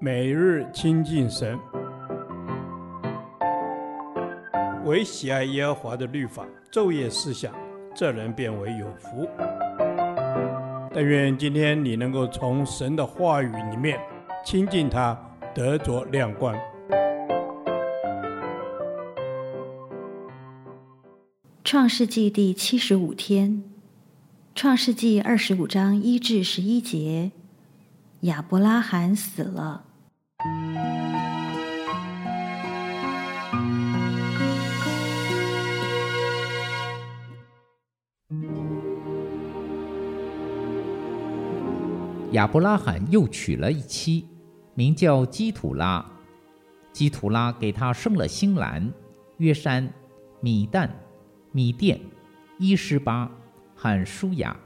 每日亲近神，唯喜爱耶和华的律法，昼夜思想，这人便为有福。但愿今天你能够从神的话语里面亲近他，得着亮光。创世纪第七十五天，创世纪二十五章一至十一节，亚伯拉罕死了。亚伯拉罕又娶了一妻，名叫基土拉。基土拉给他生了新兰、约山、米旦、米甸、伊施巴和舒雅。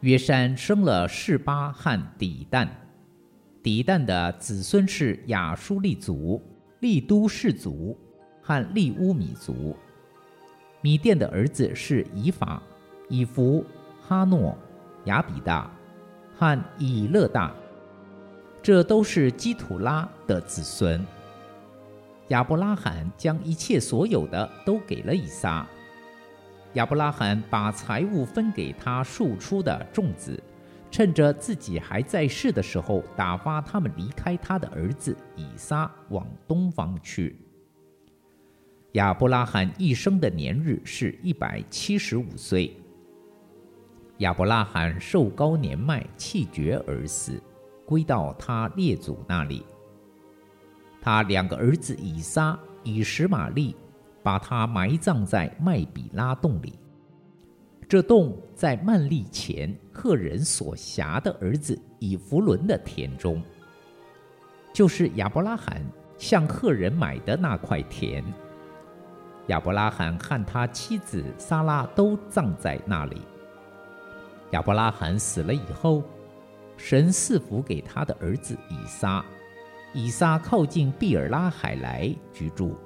约珊生了示巴和底但。底但的子孙是亚舒利族、利都氏族和利乌米族。米甸的儿子是以法、以弗、哈诺、亚比大和以勒大，这都是基土拉的子孙。亚伯拉罕将一切所有的都给了以撒。亚伯拉罕把财物分给他庶出的众子。趁着自己还在世的时候，打发他们离开他的儿子以撒往东方去。亚伯拉罕一生的年日是一百七十五岁。亚伯拉罕寿高年迈，气绝而死，归到他列祖那里。他两个儿子以撒、以实玛利，把他埋葬在麦比拉洞里。这洞在曼利前赫人所辖的儿子以弗伦的田中，就是亚伯拉罕向赫人买的那块田。亚伯拉罕和他妻子撒拉都葬在那里。亚伯拉罕死了以后，神赐福给他的儿子以撒，以撒靠近毕尔拉海来居住。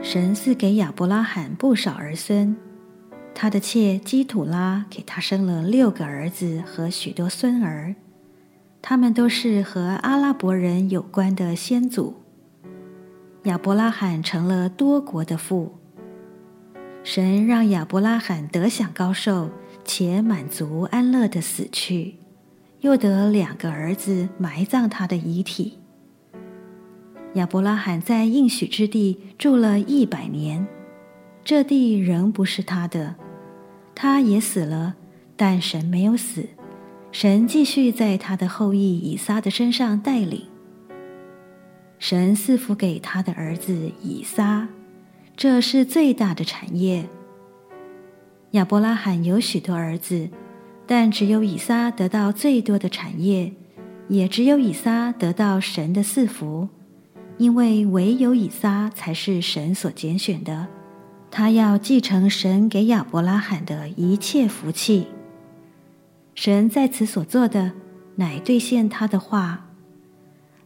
神赐给亚伯拉罕不少儿孙，他的妾基土拉给他生了六个儿子和许多孙儿，他们都是和阿拉伯人有关的先祖。亚伯拉罕成了多国的父。神让亚伯拉罕得享高寿且满足安乐的死去，又得两个儿子埋葬他的遗体。亚伯拉罕在应许之地住了一百年，这地仍不是他的，他也死了，但神没有死，神继续在他的后裔以撒的身上带领。神赐福给他的儿子以撒，这是最大的产业。亚伯拉罕有许多儿子，但只有以撒得到最多的产业，也只有以撒得到神的赐福。因为唯有以撒才是神所拣选的，他要继承神给亚伯拉罕的一切福气。神在此所做的，乃兑现他的话：“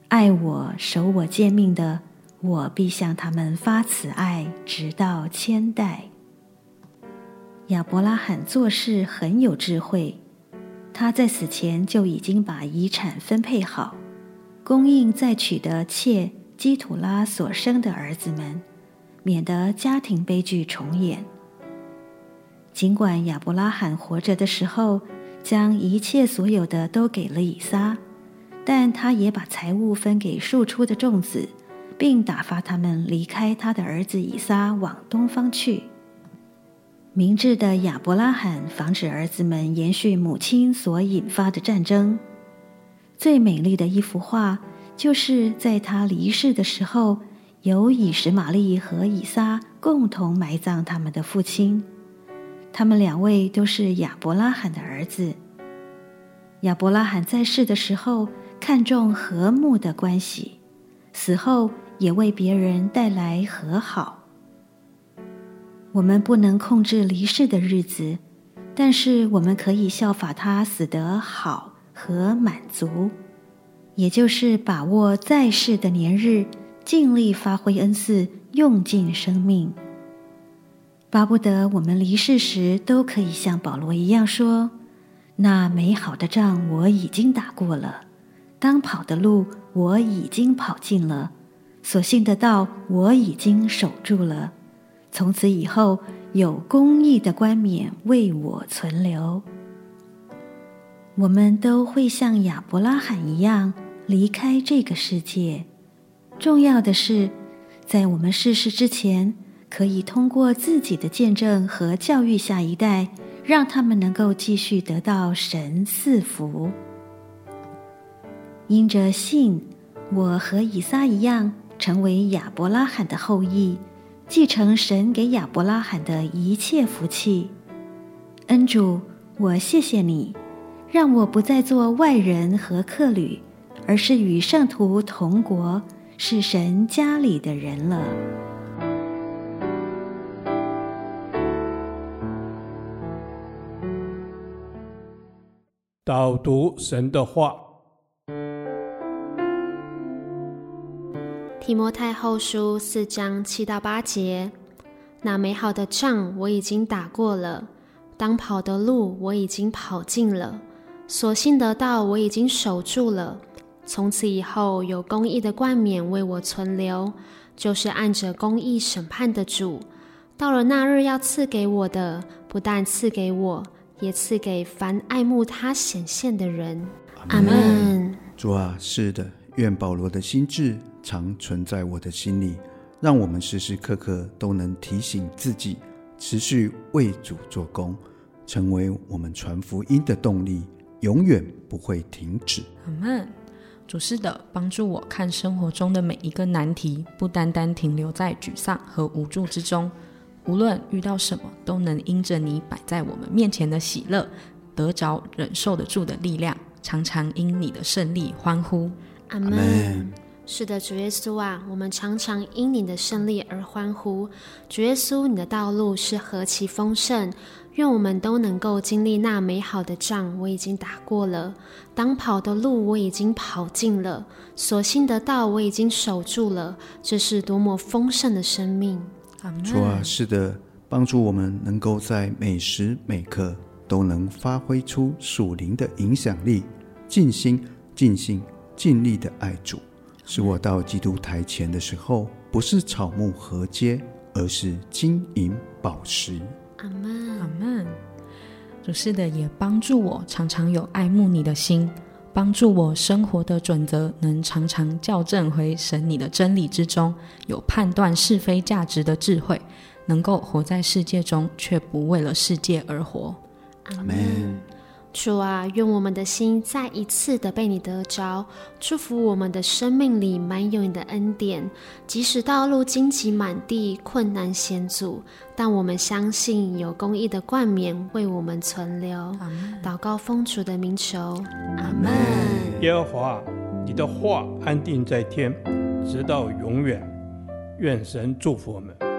爱我、守我诫命的，我必向他们发慈爱，直到千代。”亚伯拉罕做事很有智慧，他在死前就已经把遗产分配好，供应再娶的妾。基土拉所生的儿子们，免得家庭悲剧重演。尽管亚伯拉罕活着的时候，将一切所有的都给了以撒，但他也把财物分给庶出的众子，并打发他们离开他的儿子以撒往东方去。明智的亚伯拉罕防止儿子们延续母亲所引发的战争。最美丽的一幅画。就是在他离世的时候，由以实玛利和以撒共同埋葬他们的父亲。他们两位都是亚伯拉罕的儿子。亚伯拉罕在世的时候看重和睦的关系，死后也为别人带来和好。我们不能控制离世的日子，但是我们可以效法他死得好和满足。也就是把握在世的年日，尽力发挥恩赐，用尽生命。巴不得我们离世时都可以像保罗一样说：“那美好的仗我已经打过了，当跑的路我已经跑尽了，所信的道我已经守住了。从此以后，有公义的冠冕为我存留。”我们都会像亚伯拉罕一样离开这个世界。重要的是，在我们逝世之前，可以通过自己的见证和教育下一代，让他们能够继续得到神赐福。因着信，我和以撒一样，成为亚伯拉罕的后裔，继承神给亚伯拉罕的一切福气。恩主，我谢谢你，让我不再做外人和客旅，而是与圣徒同国，是神家里的人了。导读神的话，提摩太后书四章七到八节：那美好的仗我已经打过了，当跑的路我已经跑尽了，所信的道我已经守住了。从此以后，有公义的冠冕为我存留，就是按着公义审判的主。到了那日要赐给我的，不但赐给我。也赐给凡爱慕他显现的人。阿门。主啊，是的，愿保罗的心智常存在我的心里，让我们时时刻刻都能提醒自己，持续为主做工，成为我们传福音的动力，永远不会停止。阿门。主是的，帮助我看生活中的每一个难题，不单单停留在沮丧和无助之中。无论遇到什么，都能因着你摆在我们面前的喜乐，得着忍受得住的力量，常常因你的胜利欢呼。阿门。是的，主耶稣啊，我们常常因你的胜利而欢呼。主耶稣，你的道路是何其丰盛，愿我们都能够经历那美好的仗，我已经打过了；当跑的路，我已经跑尽了；所信的道，我已经守住了。这是多么丰盛的生命！主啊，是的，帮助我们能够在每时每刻都能发挥出属灵的影响力，尽心、尽性、尽力的爱主，使我到基督台前的时候，不是草木禾秸，而是金银宝石。阿门，阿门。主是的，也帮助我常常有爱慕你的心。帮助我生活的准则能常常校正回神你的真理之中，有判断是非价值的智慧，能够活在世界中，却不为了世界而活。阿门。主啊，愿我们的心再一次的被你得着，祝福我们的生命里满有你的恩典。即使道路荆棘满地，困难险阻，但我们相信有公义的冠冕为我们存留。祷告奉主的名求，阿门。耶和华，你的话安定在天，直到永远。愿神祝福我们。